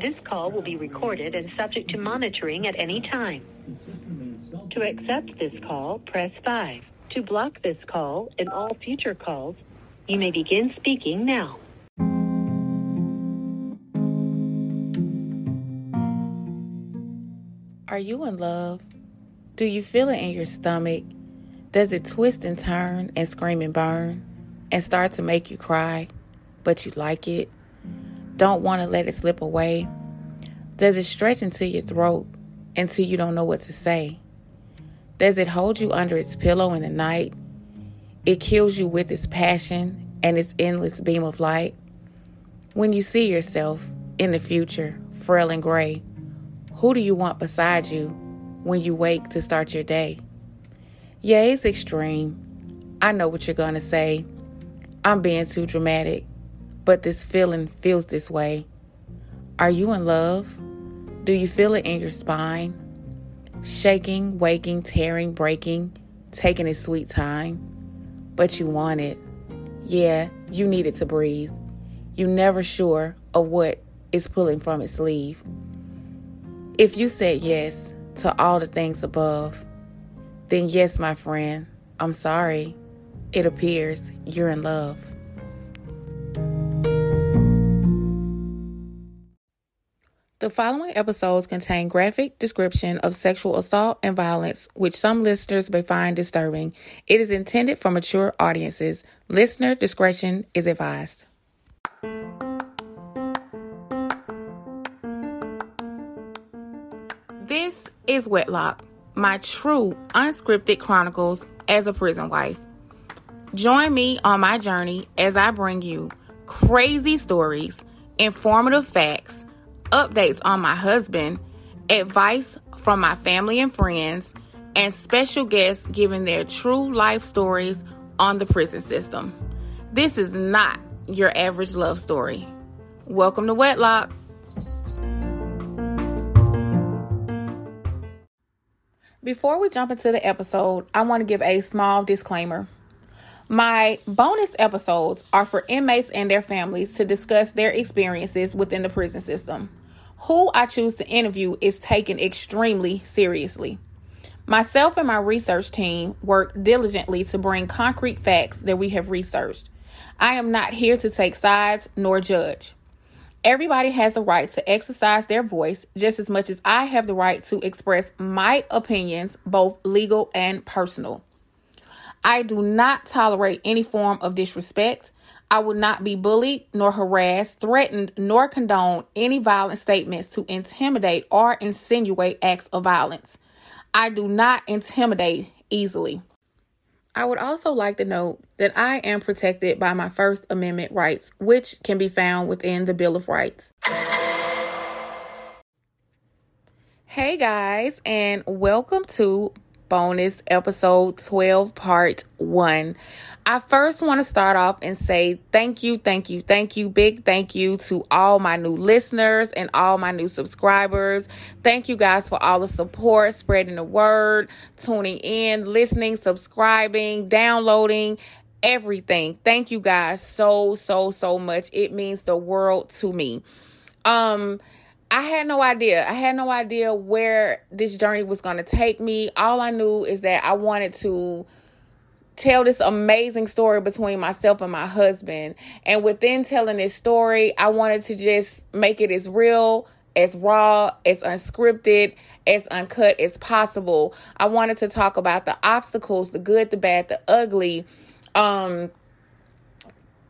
This call will be recorded and subject to monitoring at any time. To accept this call, press 5. To block this call and all future calls, you may begin speaking now. Are you in love? Do you feel it in your stomach? Does it twist and turn and scream and burn and start to make you cry, but you like it? Don't want to let it slip away? Does it stretch into your throat until you don't know what to say? Does it hold you under its pillow in the night? It kills you with its passion and its endless beam of light. When you see yourself in the future, frail and gray, who do you want beside you when you wake to start your day? Yeah, it's extreme. I know what you're going to say. I'm being too dramatic, but this feeling feels this way. Are you in love? Do you feel it in your spine? Shaking, waking, tearing, breaking, taking its sweet time. But you want it. Yeah, you need it to breathe. You're never sure of what is pulling from its sleeve. If you said yes to all the things above, then yes, my friend, I'm sorry. It appears you're in love. The following episodes contain graphic description of sexual assault and violence, which some listeners may find disturbing. It is intended for mature audiences. Listener discretion is advised. This is Wedlock, my true unscripted chronicles as a prison wife. Join me on my journey as I bring you crazy stories, informative facts, updates on my husband, advice from my family and friends, and special guests giving their true life stories on the prison system. This is not your average love story. Welcome to Wedlock. Before we jump into the episode, I want to give a small disclaimer. My bonus episodes are for inmates and their families to discuss their experiences within the prison system who I choose to interview is taken extremely seriously. Myself and my research team work diligently to bring concrete facts that we have researched. I am not here to take sides nor judge. Everybody has a right to exercise their voice just as much as I have the right to express my opinions, both legal and personal. I do not tolerate any form of disrespect. I will not be bullied, nor harassed, threatened, nor condone any violent statements to intimidate or insinuate acts of violence. I do not intimidate easily. I would also like to note that I am protected by my First Amendment rights, which can be found within the Bill of Rights. Hey guys, and welcome to bonus episode 12 part 1 i first want to start off and say thank you thank you thank you big thank you to all my new listeners and all my new subscribers. Thank you guys for all the support spreading the word tuning in listening subscribing downloading everything. Thank you guys so so so much. It means the world to me. Um I had no idea. I had no idea where this journey was going to take me. All I knew is that I wanted to tell this amazing story between myself and my husband. And within telling this story, I wanted to just make it as real, as raw, as unscripted, as uncut as possible. I wanted to talk about the obstacles, the good, the bad, the ugly. Um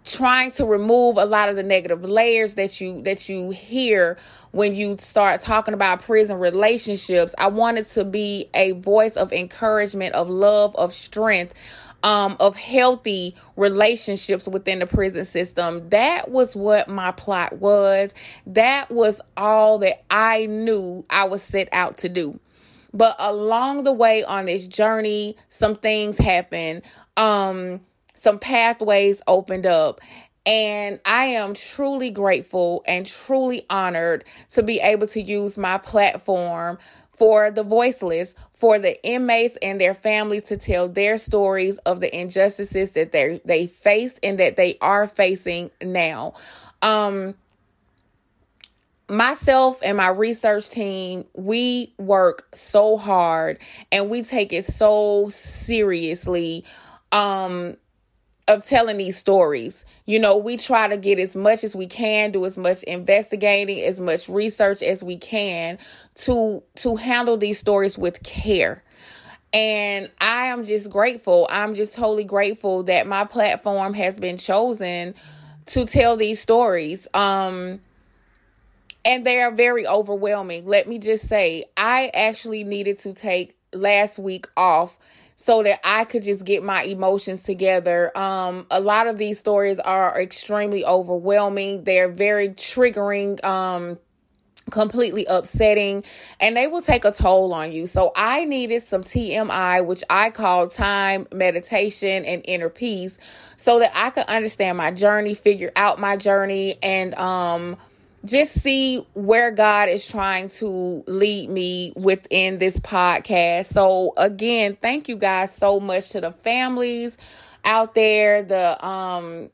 trying to remove a lot of the negative layers that you that you hear when you start talking about prison relationships i wanted to be a voice of encouragement of love of strength um, of healthy relationships within the prison system. That was what my plot was. That was all that I knew I was set out to do. But along the way on this journey, some things happened. Um, some pathways opened up. And I am truly grateful and truly honored to be able to use my platform for the voiceless, for the inmates and their families to tell their stories of the injustices that they they faced and that they are facing now. Um myself and my research team, we work so hard and we take it so seriously um of telling these stories. You know, we try to get as much as we can, do as much investigating, as much research as we can to to handle these stories with care. And I am just grateful. I'm just totally grateful that my platform has been chosen to tell these stories. Um and they are very overwhelming. Let me just say, I actually needed to take last week off so that I could just get my emotions together. Um, a lot of these stories are extremely overwhelming. They're very triggering. Um, completely upsetting and they will take a toll on you. So I needed some TMI, which I call time, meditation, and inner peace, so that I could understand my journey, figure out my journey, and um just see where God is trying to lead me within this podcast. So again, thank you guys so much to the families out there, the um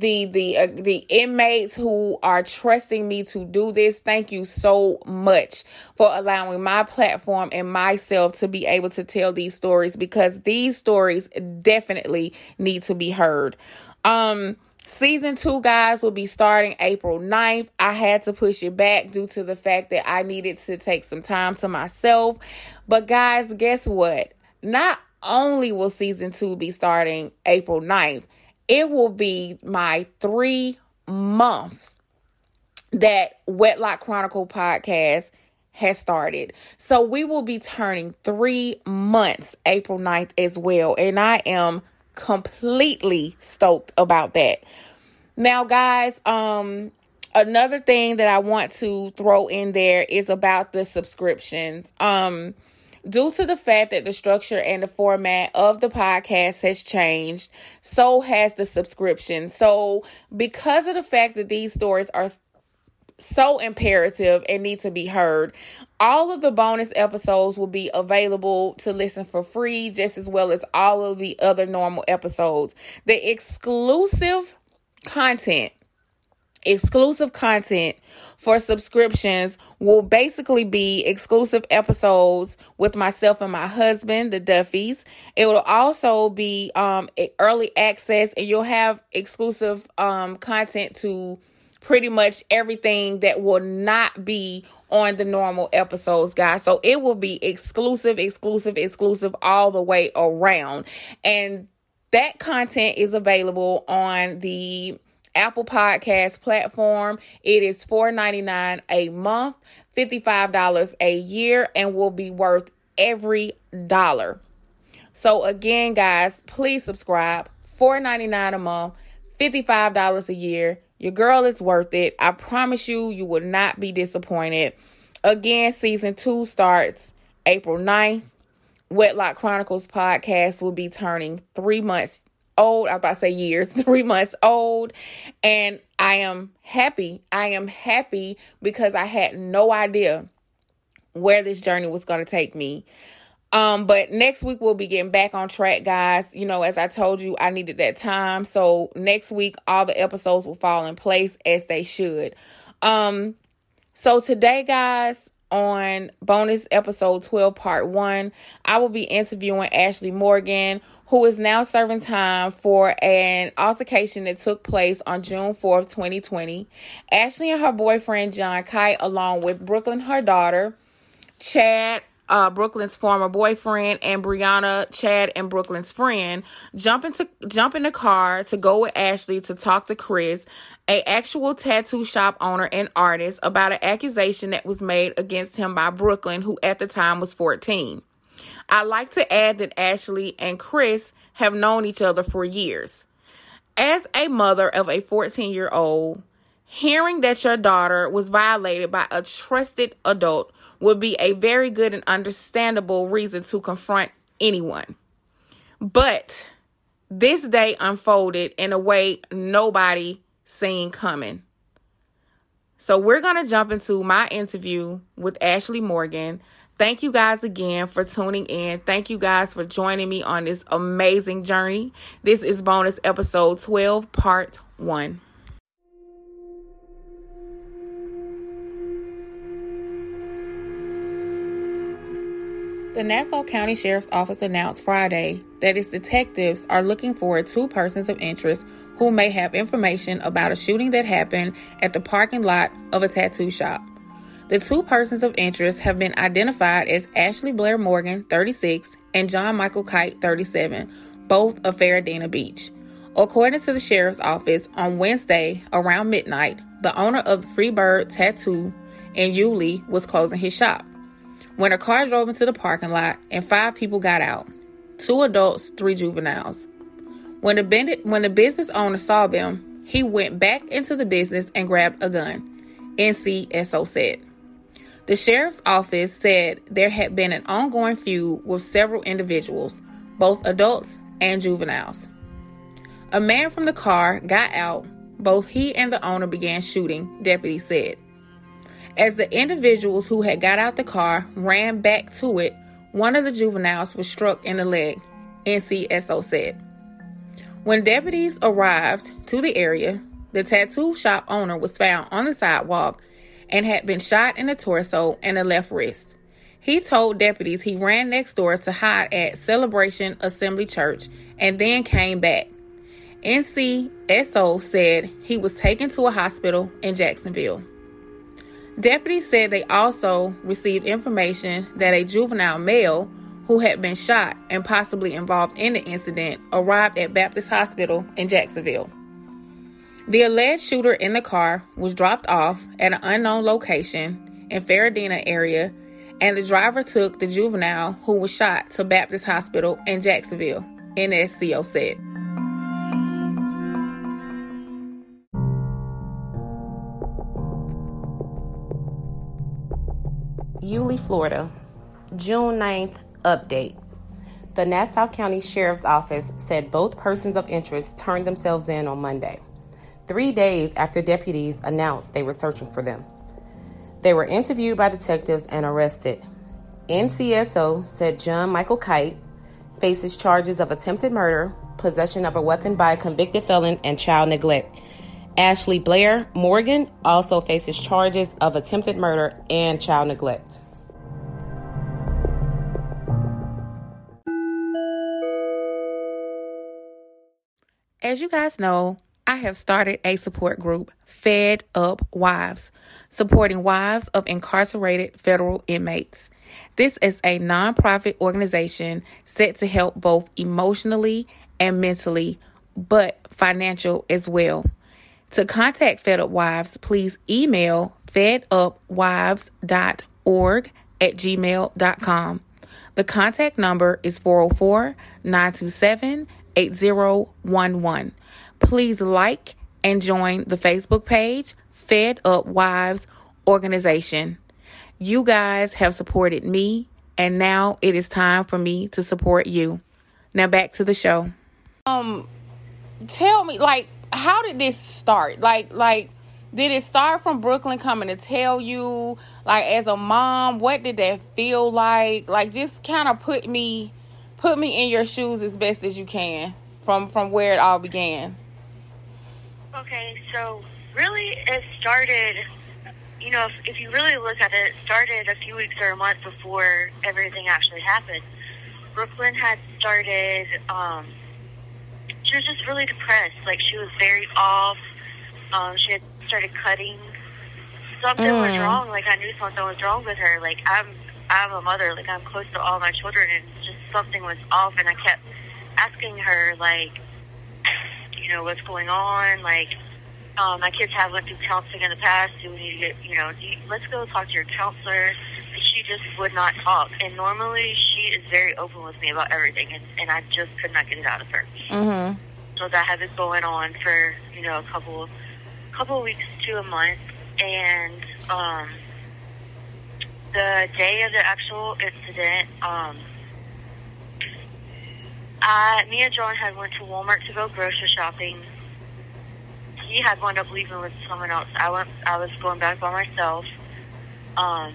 the the uh, the inmates who are trusting me to do this thank you so much for allowing my platform and myself to be able to tell these stories because these stories definitely need to be heard um Season two, guys, will be starting April 9th. I had to push it back due to the fact that I needed to take some time to myself. But, guys, guess what? Not only will season two be starting April 9th, it will be my three months that Wedlock Chronicle podcast has started. So we will be turning three months April 9th as well. And I am completely stoked about that. Now, guys, um, another thing that I want to throw in there is about the subscriptions. Um, due to the fact that the structure and the format of the podcast has changed, so has the subscription. So, because of the fact that these stories are so imperative and need to be heard. All of the bonus episodes will be available to listen for free, just as well as all of the other normal episodes. The exclusive content exclusive content for subscriptions will basically be exclusive episodes with myself and my husband, the Duffys. It will also be um, early access, and you'll have exclusive um, content to pretty much everything that will not be on the normal episodes, guys. So it will be exclusive, exclusive, exclusive all the way around. And that content is available on the Apple Podcast platform. It is $4.99 a month, $55 a year, and will be worth every dollar. So again, guys, please subscribe. $4.99 a month, $55 a year. Your girl is worth it. I promise you, you will not be disappointed. Again, season two starts April 9th. Wedlock Chronicles podcast will be turning three months old. I about to say years, three months old. And I am happy. I am happy because I had no idea where this journey was going to take me. Um, but next week we'll be getting back on track, guys. You know, as I told you, I needed that time. So next week all the episodes will fall in place as they should. Um, so today, guys, on bonus episode 12, part one, I will be interviewing Ashley Morgan, who is now serving time for an altercation that took place on June 4th, 2020. Ashley and her boyfriend, John Kite, along with Brooklyn, her daughter, Chad, uh, Brooklyn's former boyfriend and Brianna, Chad, and Brooklyn's friend jump into jump in the car to go with Ashley to talk to Chris, a actual tattoo shop owner and artist, about an accusation that was made against him by Brooklyn, who at the time was 14. I like to add that Ashley and Chris have known each other for years. As a mother of a 14 year old, hearing that your daughter was violated by a trusted adult would be a very good and understandable reason to confront anyone. But this day unfolded in a way nobody seen coming. So we're going to jump into my interview with Ashley Morgan. Thank you guys again for tuning in. Thank you guys for joining me on this amazing journey. This is bonus episode 12, part 1. The Nassau County Sheriff's Office announced Friday that its detectives are looking for two persons of interest who may have information about a shooting that happened at the parking lot of a tattoo shop. The two persons of interest have been identified as Ashley Blair Morgan, 36, and John Michael Kite, 37, both of Fernandina Beach. According to the sheriff's office, on Wednesday around midnight, the owner of the Freebird Tattoo in Yulee was closing his shop when a car drove into the parking lot and five people got out two adults, three juveniles. When the, when the business owner saw them, he went back into the business and grabbed a gun, NCSO said. The sheriff's office said there had been an ongoing feud with several individuals, both adults and juveniles. A man from the car got out. Both he and the owner began shooting, deputy said. As the individuals who had got out the car ran back to it, one of the juveniles was struck in the leg, NCSO said. When deputies arrived to the area, the tattoo shop owner was found on the sidewalk and had been shot in the torso and the left wrist. He told deputies he ran next door to hide at Celebration Assembly Church and then came back. NCSO said he was taken to a hospital in Jacksonville. Deputies said they also received information that a juvenile male who had been shot and possibly involved in the incident arrived at Baptist Hospital in Jacksonville. The alleged shooter in the car was dropped off at an unknown location in Fernandina area, and the driver took the juvenile who was shot to Baptist Hospital in Jacksonville, NSCO said. Yulee, Florida, June 9th update. The Nassau County Sheriff's Office said both persons of interest turned themselves in on Monday, three days after deputies announced they were searching for them. They were interviewed by detectives and arrested. NCSO said John Michael Kite faces charges of attempted murder, possession of a weapon by a convicted felon, and child neglect. Ashley Blair Morgan also faces charges of attempted murder and child neglect. As you guys know, I have started a support group, Fed Up Wives, supporting wives of incarcerated federal inmates. This is a nonprofit organization set to help both emotionally and mentally, but financial as well. To contact Fed Up Wives, please email fedupwives.org at gmail.com. The contact number is 404 927 8011. Please like and join the Facebook page, Fed Up Wives Organization. You guys have supported me, and now it is time for me to support you. Now back to the show. Um, tell me, like, how did this start? Like, like, did it start from Brooklyn coming to tell you, like, as a mom, what did that feel like? Like, just kind of put me, put me in your shoes as best as you can from from where it all began. Okay, so really, it started. You know, if, if you really look at it, it started a few weeks or a month before everything actually happened. Brooklyn had started. Um, she was just really depressed. Like she was very off. Um, she had started cutting. Something mm. was wrong. Like I knew something was wrong with her. Like I'm, I'm a mother. Like I'm close to all my children, and just something was off. And I kept asking her, like, you know, what's going on? Like, um, my kids have went through counseling in the past. Do we need to get, you know, do you, let's go talk to your counselor. She just would not talk. And normally she is very open with me about everything, and, and I just could not get it out of her. Mm-hmm. So that had been going on for, you know, a couple, couple weeks to a month. And um, the day of the actual incident, um, uh, me and John had went to Walmart to go grocery shopping. He had wound up leaving with someone else. I went. I was going back by myself. Um,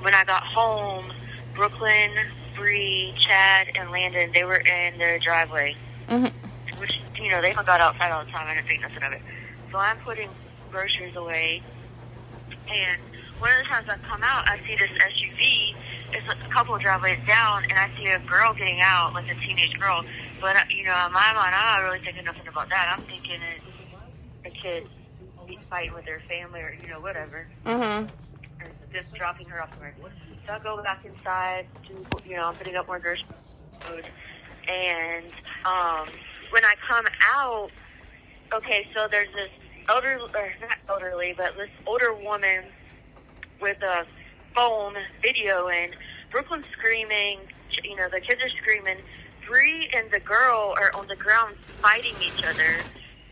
when I got home, Brooklyn, Bree, Chad, and Landon they were in their driveway, mm-hmm. which you know they all got outside all the time. I didn't think nothing of it. So I'm putting groceries away, and one of the times I come out, I see this SUV it's a couple of driveways down, and I see a girl getting out, like a teenage girl. But uh, you know, in my mind, I'm not really thinking nothing about that. I'm thinking it's a kid fighting with their family, or you know, whatever. Mm-hmm. And just dropping her off somewhere. So I go back inside. To, you know, I'm putting up more grocery food, and um, when I come out, okay, so there's this elder, or not elderly, but this older woman with a phone video and Brooklyn screaming, you know, the kids are screaming. Bree and the girl are on the ground fighting each other,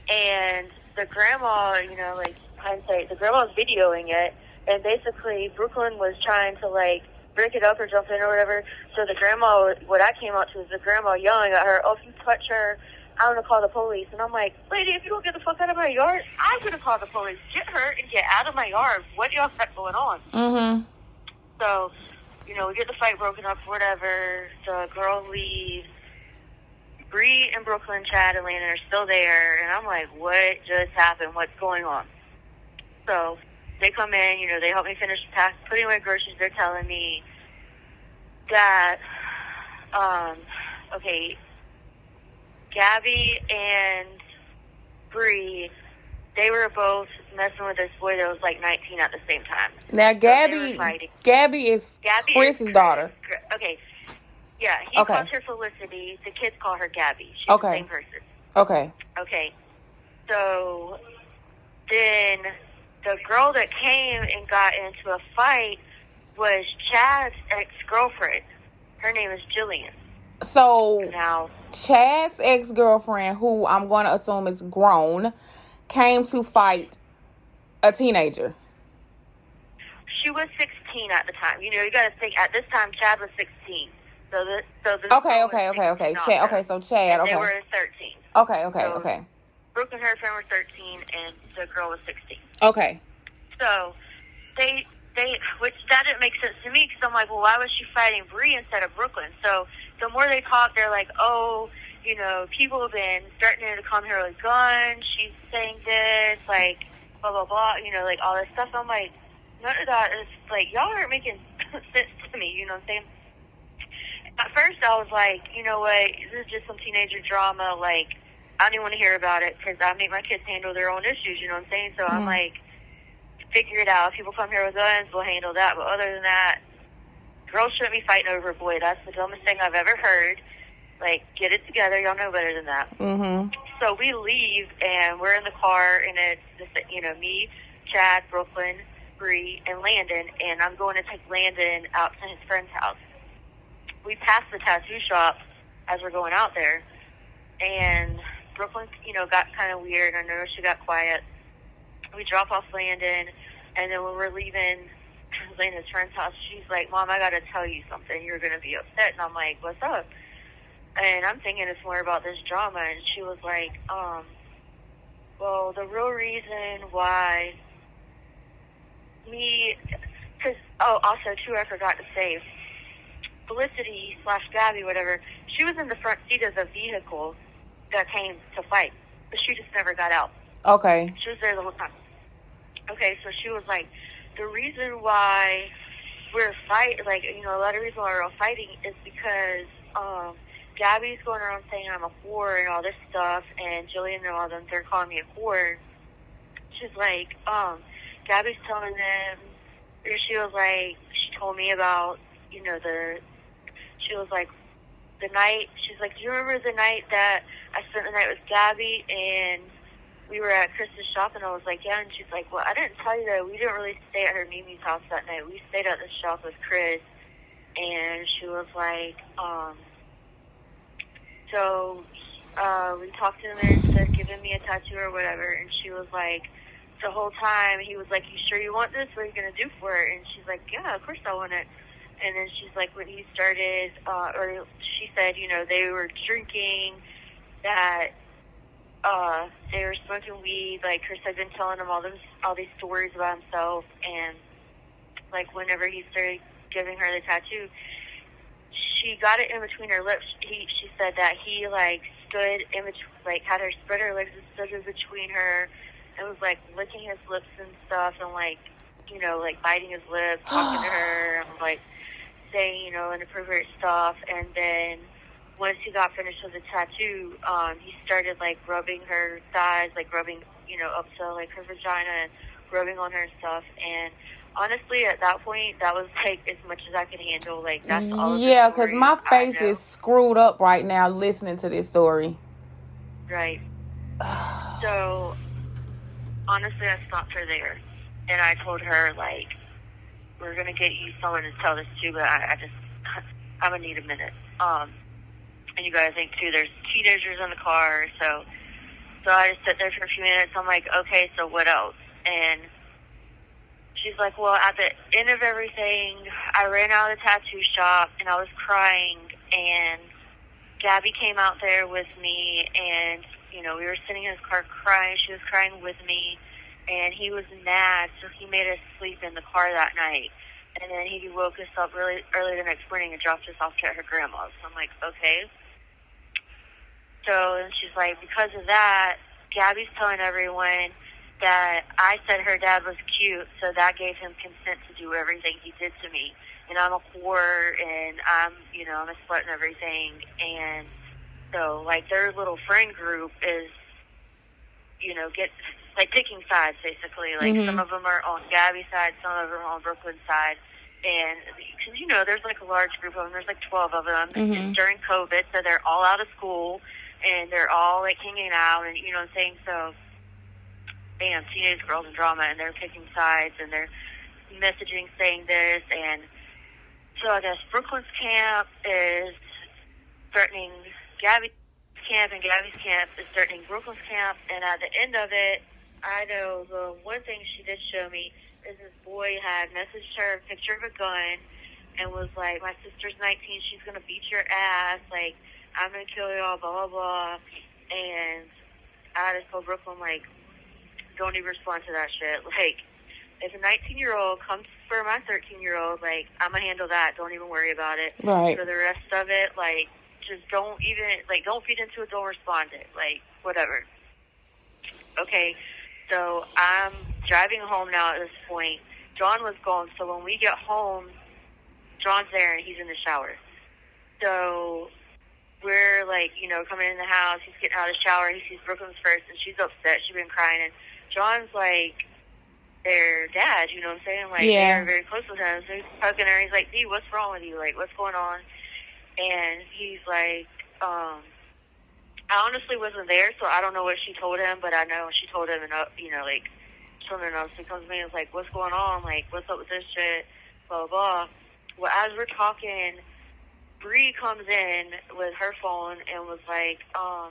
and the grandma, you know, like hindsight, the grandma's videoing it, and basically Brooklyn was trying to like break it up or jump in or whatever. So the grandma, what I came out to is the grandma yelling at her, "Oh, if you touch her, I'm gonna call the police." And I'm like, "Lady, if you don't get the fuck out of my yard, I'm gonna call the police. Get her and get out of my yard. What y'all got going on?" Mm-hmm. So, you know, we get the fight broken up, whatever. The girl leaves. Bree and Brooklyn, Chad, and Landon are still there, and I'm like, what just happened? What's going on? So they come in, you know, they help me finish pack, putting away groceries. They're telling me that, um, okay, Gabby and Bree, they were both messing with this boy that was like 19 at the same time. Now, Gabby, fighting. Gabby is Gabby Chris's is- daughter. Okay. Yeah, he Okay. calls her Felicity. The kids call her Gabby. She's Okay. the same person. Okay. Okay. So then the girl that came and got into a fight was Chad's ex girlfriend. Her name is Jillian. So Now, Chad's ex girlfriend, who I'm going to assume is grown, came to fight a teenager. she was 16 at the time. You know, you got to think at this time Chad was 16. So the so the Okay, okay, okay, okay. 16 Chad, okay, so Chad, And They were 13. Okay, okay, So- okay. Brooke and her friend were 13, and the girl was 16. Okay. So they they which that didn't make sense to me because I'm like, well, why was she fighting Bree instead of Brooklyn? So the more they talk, they're like, oh, you know, people have been threatening to come here with guns. She's saying this, like, blah blah blah. You know, like all this stuff. I'm like, none of that is like y'all aren't making sense to me. You know what I'm saying? At first, I was like, you know what, this is just some teenager drama. Like, I don't even want to hear about it because I make my kids handle their own issues. You know what I'm saying? So I'm Mhm. like, figure it out. If people come here with guns, we'll handle that. But other than that, girls shouldn't be fighting over a boy. That's the dumbest thing I've ever heard. Like, get it together. Y'all know better than that. Mm-hmm. So we leave and we're in the car and it's just, you know me, Chad, Brooklyn, Bree, and Landon. And I'm going to take Landon out to his friend's house. We pass the tattoo shop as we're going out there, and Brooklyn, you know, got kind of weird. I noticed she got quiet. We drop off Landon, and then when we're leaving Landon's friend's house, she's like, "Mom, I got to tell you something. You're gonna be upset." And I'm like, "What's up?" And I'm thinking it's more about this drama. And she was like, um, well, the real reason why me, because, oh, also, too, I forgot to say, Felicity slash Gabby, whatever, she was in the front seat of the vehicle that came to fight, but she just never got out. Okay. She was there the whole time. Okay, so she was like, the reason why we're fight, like you know, a lot of reason why we're all fighting is because um, Gabby's going around saying I'm a whore and all this stuff, and Jillian and all of them they're calling me a whore. She's like, um, Gabby's telling them. or She was like, she told me about, you know, the. She was like, the night. She's like, do you remember the night that I spent the night with Gabby and we were at Chris's shop and I was like, yeah, and she's like, well, I didn't tell you that we didn't really stay at her Mimi's house that night. We stayed at the shop with Chris, and she was like, um, so uh, we talked to him and said, giving me a tattoo or whatever, and she was like, the whole time he was like, you sure you want this? What are you gonna do for it? And she's like, yeah, of course I want it. And then she's like, when he started, uh, or she said, you know, they were drinking, that uh, they were smoking weed. Like Chris had been telling him all this, all these stories about himself, and like whenever he started giving her the tattoo, she got it in between her lips. He, she said that he like stood in between, like had her spread her legs and stood in between her, and was like licking his lips and stuff, and like you know like biting his lips, talking to her, and like saying, you know, inappropriate stuff, and then once he got finished with the tattoo, um, he started like rubbing her thighs, like rubbing, you know, up to like her vagina and rubbing on her and stuff. And honestly, at that point, that was like as much as I could handle. Like that's all. Yeah, because my face is screwed up right now listening to this story. Right. so honestly, I stopped her there, and I told her like, "We're gonna get you someone to tell this to, but I, I just, I'm gonna need a minute." Um, and you got to think too. There's teenagers in the car, so so I just sit there for a few minutes. I'm like, okay, so what else? And she's like, well, at the end of everything, I ran out of the tattoo shop and I was crying, and Gabby came out there with me, and you know we were sitting in his car crying. She was crying with me, and he was mad, so he made us sleep in the car that night. And then he woke us up really early the next morning and dropped us off to her grandma's. So I'm like, okay. So and she's like, because of that, Gabby's telling everyone that I said her dad was cute, so that gave him consent to do everything he did to me. And I'm a whore, and I'm, you know, I'm a slut and everything. And so, like, their little friend group is, you know, get like picking sides basically. Like Mhm. some of them are on Gabby's side, some of them are on Brooklyn's side. And because you know, there's like a large group of them. There's like 12 of them. Mhm. It's during COVID, so they're all out of school and they're all like hanging out, and you know what I'm saying. So, bam, teenage girls and drama, and they're picking sides and they're messaging saying this, and so I guess Brooklyn's camp is threatening Gabby's camp, and Gabby's camp is threatening Brooklyn's camp, and at the end of it, I know the one thing she did show me is this boy had messaged her a picture of a gun and was like, "My sister's 19. She's gonna beat your ass. Like, I'm gonna kill y'all. Blah blah blah." And I just told Brooklyn like, "Don't even respond to that shit. Like, if a 19 year old comes for my 13 year old, like, I'm gonna handle that. Don't even worry about it. Right. For the rest of it, like, just don't even like, don't feed into it. Don't respond to it. Like, whatever." Okay, so I'm driving home now at this point. John was gone, so when we get home, John's there and he's in the shower. So we're like, you know, coming in the house. He's getting out of the shower. He sees Brooklyn's first, and she's upset. She's been crying, and John's like their dad. You know what I'm saying? Like Yeah. they're very close with him. So he's hugging her. He's like, "Dee, what's wrong with you? Like, what's going on?" And he's like, um, I honestly wasn't there, so I don't know what she told him, but I know she told him, and uh, you know, like something else. He comes to me and is like, "What's going on? Like, what's up with this shit?" Blah blah. blah. Well, as we're talking, Bree comes in with her phone and was like, um,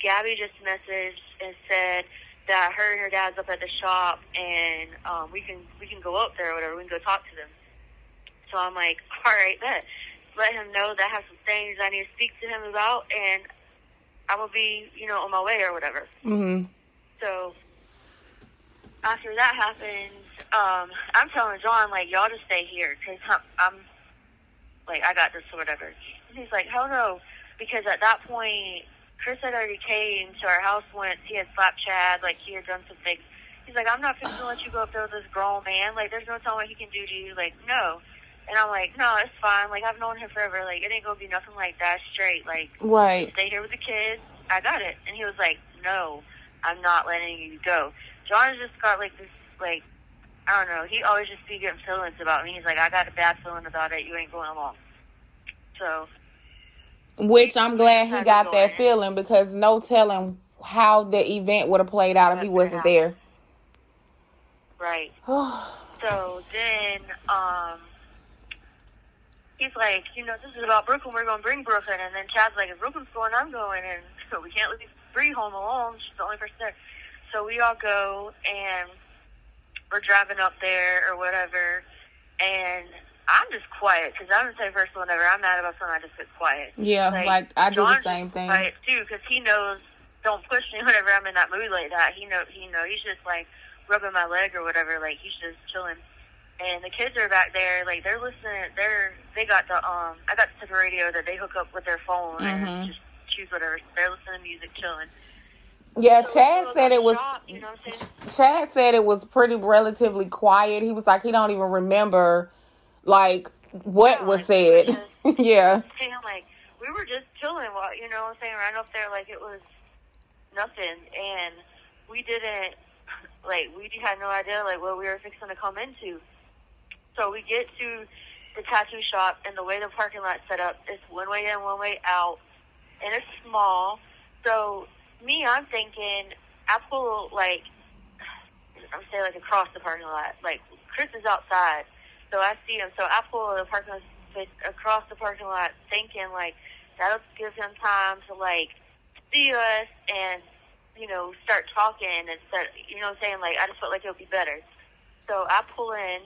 "Gabby just messaged and said that her and her dad's up at the shop, and um, we can we can go up there or whatever. We can go talk to them." So I'm like, "All right, bet." Let him know that I have some things I need to speak to him about, and I'm gonna be, you know, on my way or whatever. Mhm. So after that happens, um, I'm telling John like, y'all just stay here because I'm, like, I got this or whatever. And he's like, hell no, because at that point, Chris had already came to our house once. He had slapped Chad, like he had done some things. He's like, I'm not fixing to let you go up there with this grown man. Like, there's no telling what he can do to you. Like, no. And I'm like, no, it's fine. Like, I've known him forever. Like, it ain't gonna be nothing like that. Straight. Like, Right. stay here with the kids. I got it. And he was like, no, I'm not letting you go. John's just got like this, like, I don't know. He always just be getting feelings about me. He's like, I got a bad feeling about it. You ain't going along. So, Which I'm glad he got that in. feeling because no telling how the event would have played out if he wasn't there. right. So then, um, he's like, you know, this is about Brooklyn. We're going to bring Brooklyn. And then Chad's like, if Brooklyn's going, I'm going. And so we can't leave Bree home alone. She's the only person there. So we all go and we're driving up there or whatever. And I'm just quiet because I'm the same person whenever I'm mad about something, I just get quiet. Yeah, like, I do the same thing. Quiet too, because he knows. Don't push me whenever I'm in that mood like that. He know. He know. He's just like rubbing my leg or whatever. Like he's just chilling. And the kids are back there. Like they're listening. They're they got the um. I got the radio that they hook up with their phone Mhm. and just choose whatever. They're listening to music, chilling. Yeah, So Chad said it was. shop, you know what I'm saying? Chad said it was pretty relatively quiet. He was like he don't even remember like what Yeah, was like, we were said. yeah. saying like we were just chilling while you know what I'm saying right up there like it was nothing and we didn't like we had no idea like what we were fixing to come into. So we get to the tattoo shop and the way the parking lot set up is one way in, one way out and it's small. So me I'm thinking I pull like I'm saying like across the parking lot. Like Chris is outside. So I see him. So I pull the parking lot across the parking lot, thinking like that'll give him time to like see us and you know start talking and start you know what I'm saying like I just felt like it would be better. So I pull in.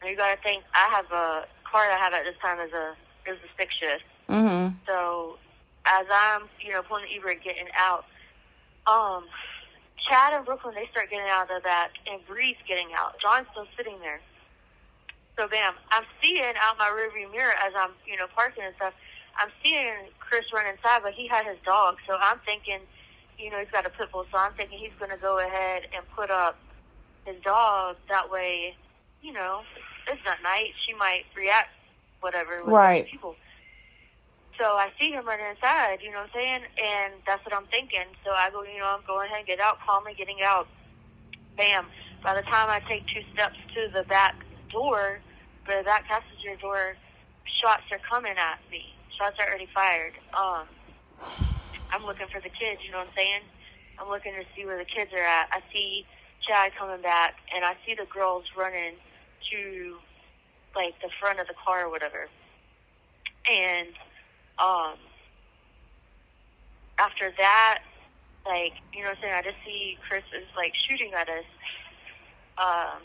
And you gotta think I have a card I have at this time is a is a stick shift. Mhm. So as I'm, you know, pulling the e-brake, getting out, um, Chad and Brooklyn, they start getting out of the back, and Bree's getting out. John's still sitting there. So, bam, I'm seeing out my rearview mirror as I'm, you know, parking and stuff. I'm seeing Chris run inside, but he had his dog. So I'm thinking, you know, he's got a pit bull. So I'm thinking he's going to go ahead and put up his dog. That way, you know, it's not night. She might react, whatever, with Right. people. So I see him running inside, you know what I'm saying? And that's what I'm thinking. So I go, you know, I'm going ahead and get out, calmly getting out. Bam. By the time I take two steps to the back door, the back passenger door, shots are coming at me. Shots are already fired. Um, I'm looking for the kids, you know what I'm saying? I'm looking to see where the kids are at. I see Chad coming back, and I see the girls running to, like, the front of the car or whatever. And um, after that, like, you know what I'm saying, I just see Chris is, like, shooting at us. Um,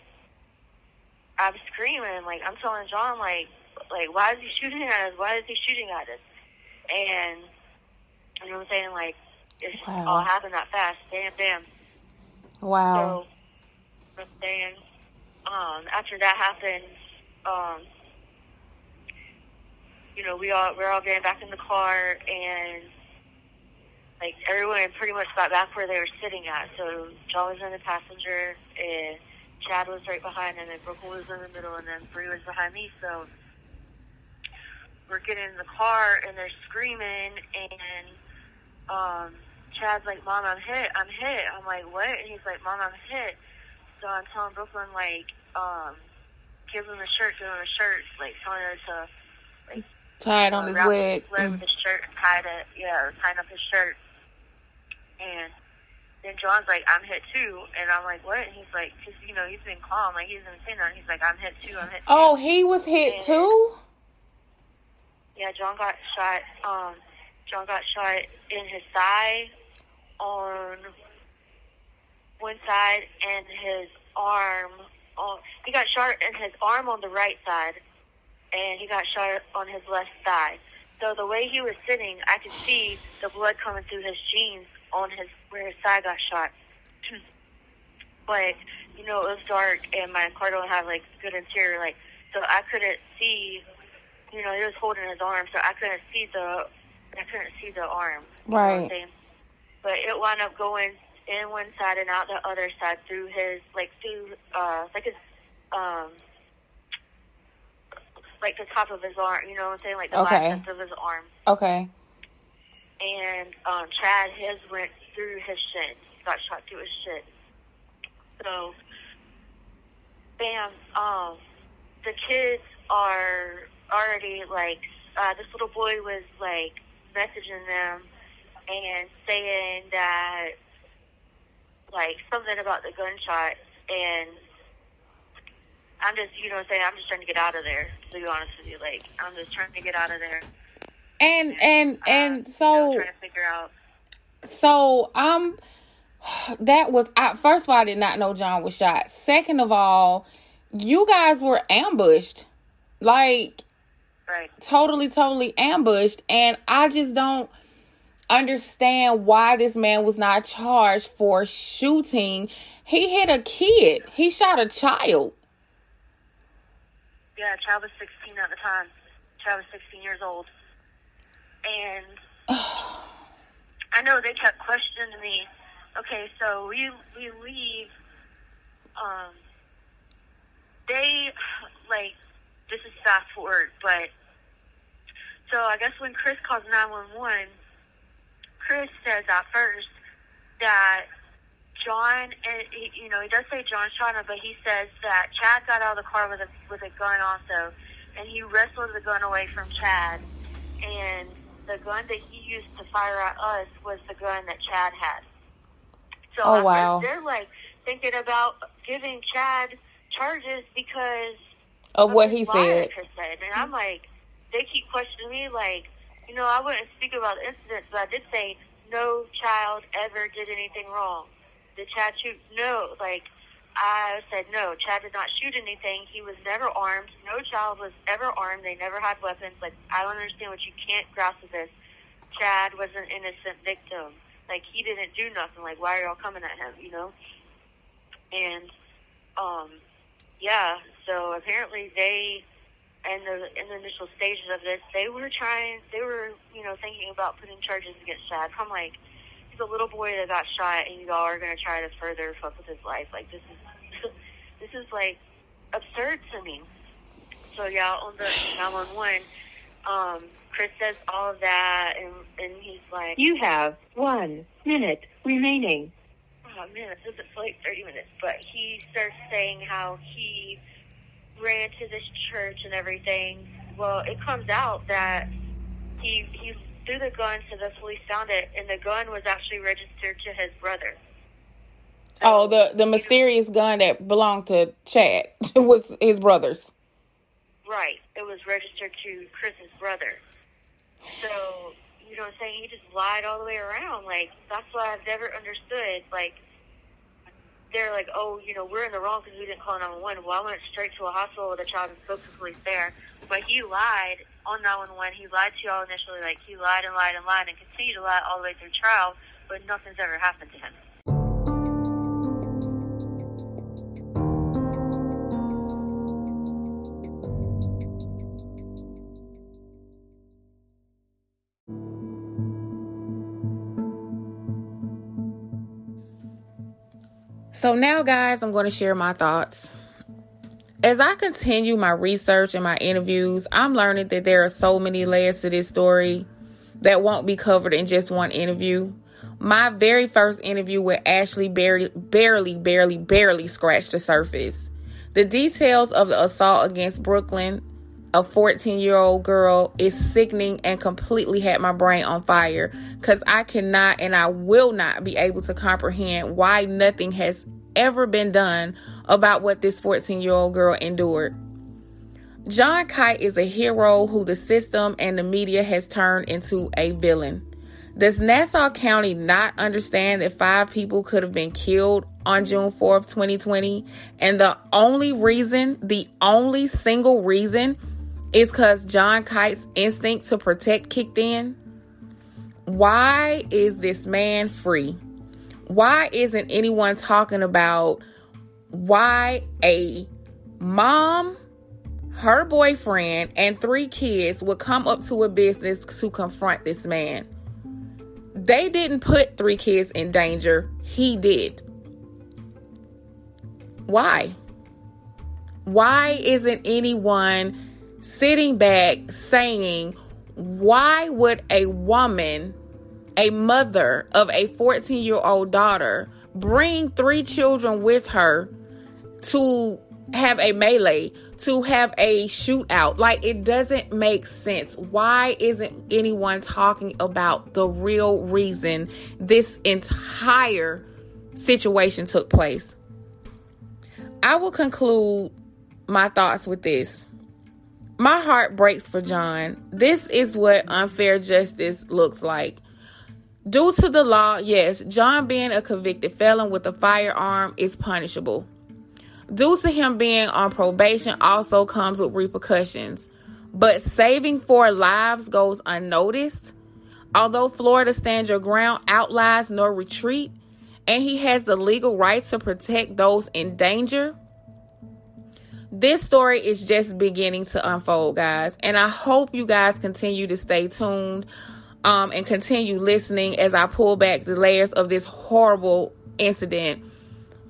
I'm screaming, like, I'm telling John, like, like, why is he shooting at us? Why is he shooting at us? And, you know what I'm saying, like, it Wow. all happened that fast. Bam, bam. Wow. So, then, um, after that happened, um, you know, we all we're all getting back in the car, and like everyone pretty much got back where they were sitting at. So John was in the passenger, and Chad was right behind, and then Brooklyn was in the middle, and then Bree was behind me. So we're getting in the car, and they're screaming, and um, Chad's like, "Mom, I'm hit! I'm hit!" I'm like, "What?" And he's like, "Mom, I'm hit." So I'm telling Brooklyn like, um, give him a shirt, give him a shirt, like telling her to like Tied on uh, his leg. his leg with his shirt and tied it, yeah, or tying up his shirt. And then John's like, I'm hit too, and I'm like, what? And he's like, because you know he's been calm, like he doesn't say nothing. He's like, I'm hit too, I'm hit too. Oh, he was hit too? Yeah, John got shot. Um, John got shot in his thigh, on one side, and his arm. On, he got shot in his arm on the right side, and he got shot on his left thigh. So the way he was sitting, I could see the blood coming through his jeans on his where his thigh got shot. but you know, it was dark, and my car don't have like good interior light, so I couldn't see. You know, he was holding his arm, so I couldn't see the. I couldn't see the arm. you know Right. But it wound up going in one side and out the other side through his like through uh like his um like the top of his arm. You know what I'm saying? Like the Okay. biceps of his arm. Okay. And um Chad his went through his shin. Got shot through his shin. So bam, um the kids are already like uh this little boy was like messaging them and saying that like something about the gunshot and I'm just you know what I'm saying, I'm just trying to get out of there, to be honest with you. Like I'm just trying to get out of there. And and Uh, and you know, so trying to figure out so I'm. um that was I first of all I did not know John was shot. Second of all, you guys were ambushed. Like right. totally, totally ambushed. And I just don't understand why this man was not charged for shooting. He hit a kid. He shot a child. Yeah, child was 16 at the time. Child was 16 years old. And I know they kept questioning me. Okay, so we we leave. Um, they like this is fast forward, but so I guess when Chris calls 911, Chris says at first that John, and he, you know, he does say John shot him, but he says that Chad got out of the car with a with a gun also, and he wrestled the gun away from Chad, and the gun that he used to fire at us was the gun that Chad had. So oh wow, they're like thinking about giving Chad charges because of, of what he said. said. And I'm like, they keep questioning me like, you know, I wouldn't speak about the incidents, but I did say no child ever did anything wrong. Did Chad shoot? No. Like, I said no. Chad did not shoot anything. He was never armed. No child was ever armed. They never had weapons. Like, I don't understand what you can't grasp with this. Chad was an innocent victim. Like, he didn't do nothing. Like, why are y'all coming at him? You know? And, um, yeah. So apparently they, in the in the initial stages of this, they were trying. They were, you know, thinking about putting charges against Chad. I'm like the little boy that got shot, and y'all are gonna try to further fuck with his life. Like this is this is like absurd to me. So yeah, on the 911, um, Chris says all of that, and and he's like, "You have one minute remaining." Oh man, says it's like 30 minutes, but he starts saying how he ran to this church and everything. Well, it comes out that he he threw the gun so the police found it, and the gun was actually registered to his brother. So, oh, the the mysterious know, gun that belonged to Chad was his brother's. Right, it was registered to Chris's brother. So you know, what I'm saying he just lied all the way around. Like that's what I've never understood. Like they're like, oh, you know, we're in the wrong because we didn't call 911. Well, I went straight to a hospital with a child and spoke to police there. But he lied on 911. He lied to y'all initially. Like, he lied and lied and lied and continued to lie all the way through trial, but nothing's ever happened to him. So, now, guys, I'm going to share my thoughts. As I continue my research and my interviews, I'm learning that there are so many layers to this story that won't be covered in just one interview. My very first interview with Ashley barely, barely, barely, barely scratched the surface. The details of the assault against Brooklyn, a 14 year old girl, is sickening and completely had my brain on fire because I cannot and I will not be able to comprehend why nothing has ever been done about what this 14 year old girl endured. John Kite is a hero who the system and the media has turned into a villain. Does Nassau County not understand that five people could have been killed on June 4th, 2020? And the only reason, the only single reason, is because John Kite's instinct to protect kicked in? Why is this man free? Why isn't anyone talking about why a mom, her boyfriend, and three kids would come up to a business to confront this man. They didn't put three kids in danger, he did. Why? Why isn't anyone sitting back saying, why would a woman, a mother of a 14 year old daughter, bring three children with her to have a melee, to have a shootout. Like it doesn't make sense. Why isn't anyone talking about the real reason this entire situation took place? I will conclude my thoughts with this. My heart breaks for John. This is what unfair justice looks like. Due to the law, yes, John being a convicted felon with a firearm is punishable. Due to him being on probation also comes with repercussions. But saving four lives goes unnoticed. Although Florida Stand Your Ground outlies no retreat, and he has the legal right to protect those in danger, this story is just beginning to unfold, guys. And I hope you guys continue to stay tuned um, and continue listening as I pull back the layers of this horrible incident.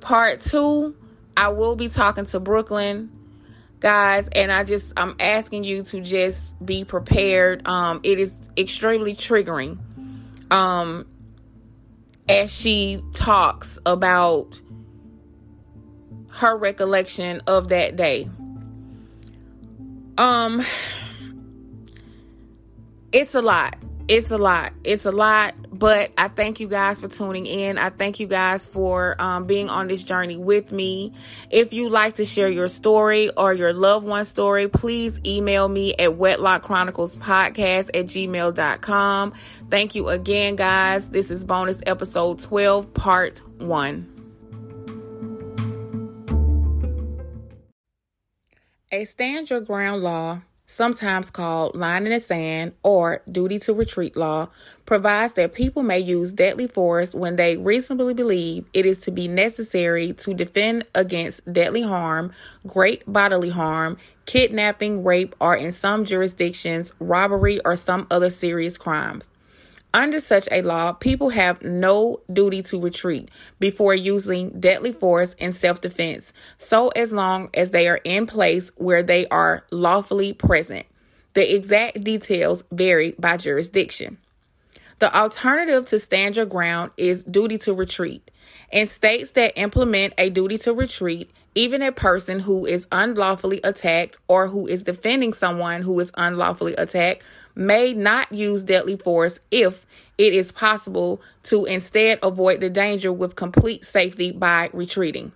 Part two I will be talking to Brooklyn. guys and i just i'm asking you to just be prepared um it is extremely triggering um as she talks about her recollection of that day um it's a lot it's a lot. It's a lot, but I thank you guys for tuning in. I thank you guys for um, being on this journey with me. If you like to share your story or your loved one story, please email me at wedlockchroniclespodcast at gmail.com. Thank you again, guys. This is bonus episode 12, part one. A stand your ground law sometimes called line in the sand or duty to retreat law, provides that people may use deadly force when they reasonably believe it is to be necessary to defend against deadly harm, great bodily harm, kidnapping, rape, or in some jurisdictions, robbery or some other serious crimes. Under such a law, people have no duty to retreat before using deadly force in self defense, so as long as they are in place where they are lawfully present. The exact details vary by jurisdiction. The alternative to stand your ground is duty to retreat. In states that implement a duty to retreat, even a person who is unlawfully attacked or who is defending someone who is unlawfully attacked may not use deadly force if it is possible to instead avoid the danger with complete safety by retreating.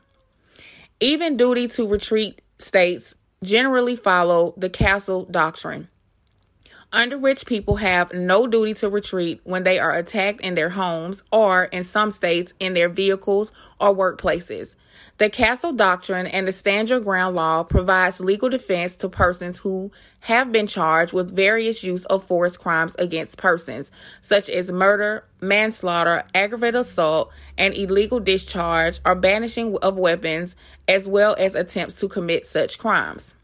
Even duty to retreat states generally follow the castle doctrine, under which people have no duty to retreat when they are attacked in their homes or, in some states, in their vehicles or workplaces. The Castle Doctrine and the Stand Your Ground Law provides legal defense to persons who have been charged with various use of force crimes against persons, such as murder, manslaughter, aggravated assault, and illegal discharge or banishing of weapons, as well as attempts to commit such crimes.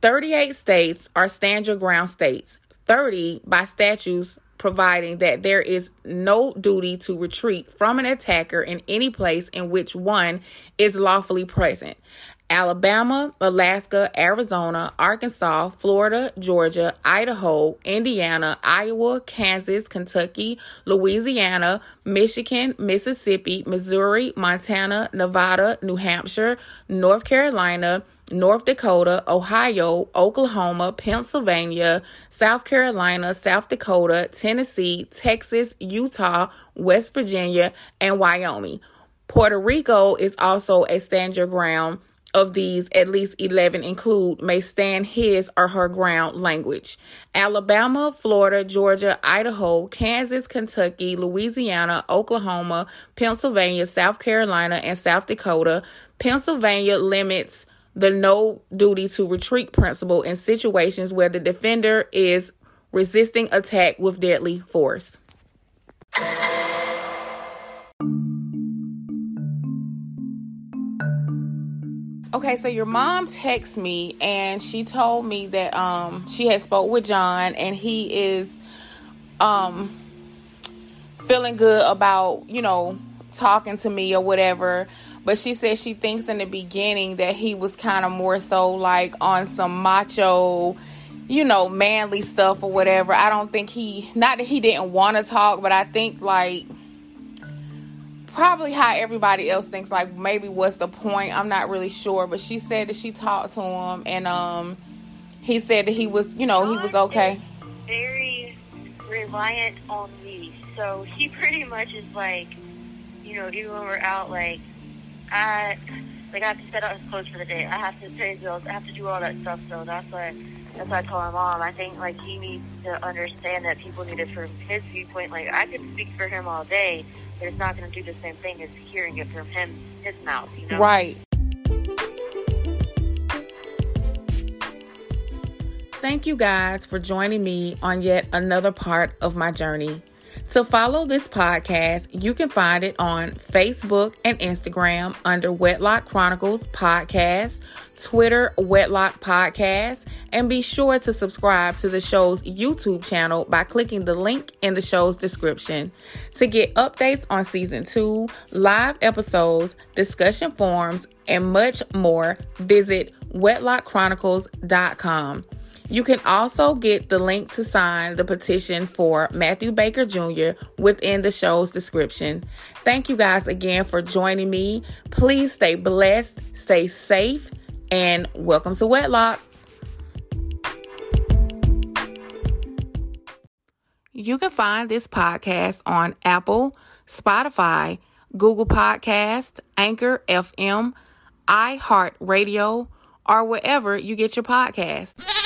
38 states are stand your ground states, 30 by statutes providing that there is no duty to retreat from an attacker in any place in which one is lawfully present. Alabama, Alaska, Arizona, Arkansas, Florida, Georgia, Idaho, Indiana, Iowa, Kansas, Kentucky, Louisiana, Michigan, Mississippi, Missouri, Montana, Nevada, New Hampshire, North Carolina, North Dakota, Ohio, Oklahoma, Pennsylvania, South Carolina, South Dakota, Tennessee, Texas, Utah, West Virginia, and Wyoming. Puerto Rico is also a stand your ground. Of these, at least 11 include may stand his or her ground language. Alabama, Florida, Georgia, Idaho, Kansas, Kentucky, Louisiana, Oklahoma, Pennsylvania, South Carolina, and South Dakota. Pennsylvania limits the no duty to retreat principle in situations where the defender is resisting attack with deadly force. Okay, so your mom texts me and she told me that um she had spoke with John and he is um feeling good about, you know, talking to me or whatever. But she said she thinks in the beginning that he was kind of more so like on some macho, you know, manly stuff or whatever. I don't think he, not that he didn't want to talk, but I think like probably how everybody else thinks like maybe what's the point? I'm not really sure. But she said that she talked to him and um he said that he was you know he was okay. very reliant on me. So he pretty much is like you know even when we're out like I like I have to set out his clothes for the day. I have to pay bills. I have to do all that stuff. So that's why that's why I told my mom. I think like he needs to understand that people need it from his viewpoint. Like I could speak for him all day, but it's not going to do the same thing as hearing it from him, his mouth. You know? Right. Thank you guys for joining me on yet another part of my journey. To follow this podcast, you can find it on Facebook and Instagram under Wedlock Chronicles Podcast, Twitter Wedlock Podcast, And be sure to subscribe to the show's YouTube channel by clicking the link in the show's description. To get updates on season two, live episodes, discussion forums, and much more, visit wedlockchronicles.com. You can also get the link to sign the petition for Matthew Baker Jr. within the show's description. Thank you guys again for joining me. Please stay blessed, stay safe, and welcome to Wedlock. You can find this podcast on Apple, Spotify, Google Podcast, Anchor FM, iHeartRadio, or wherever you get your podcast.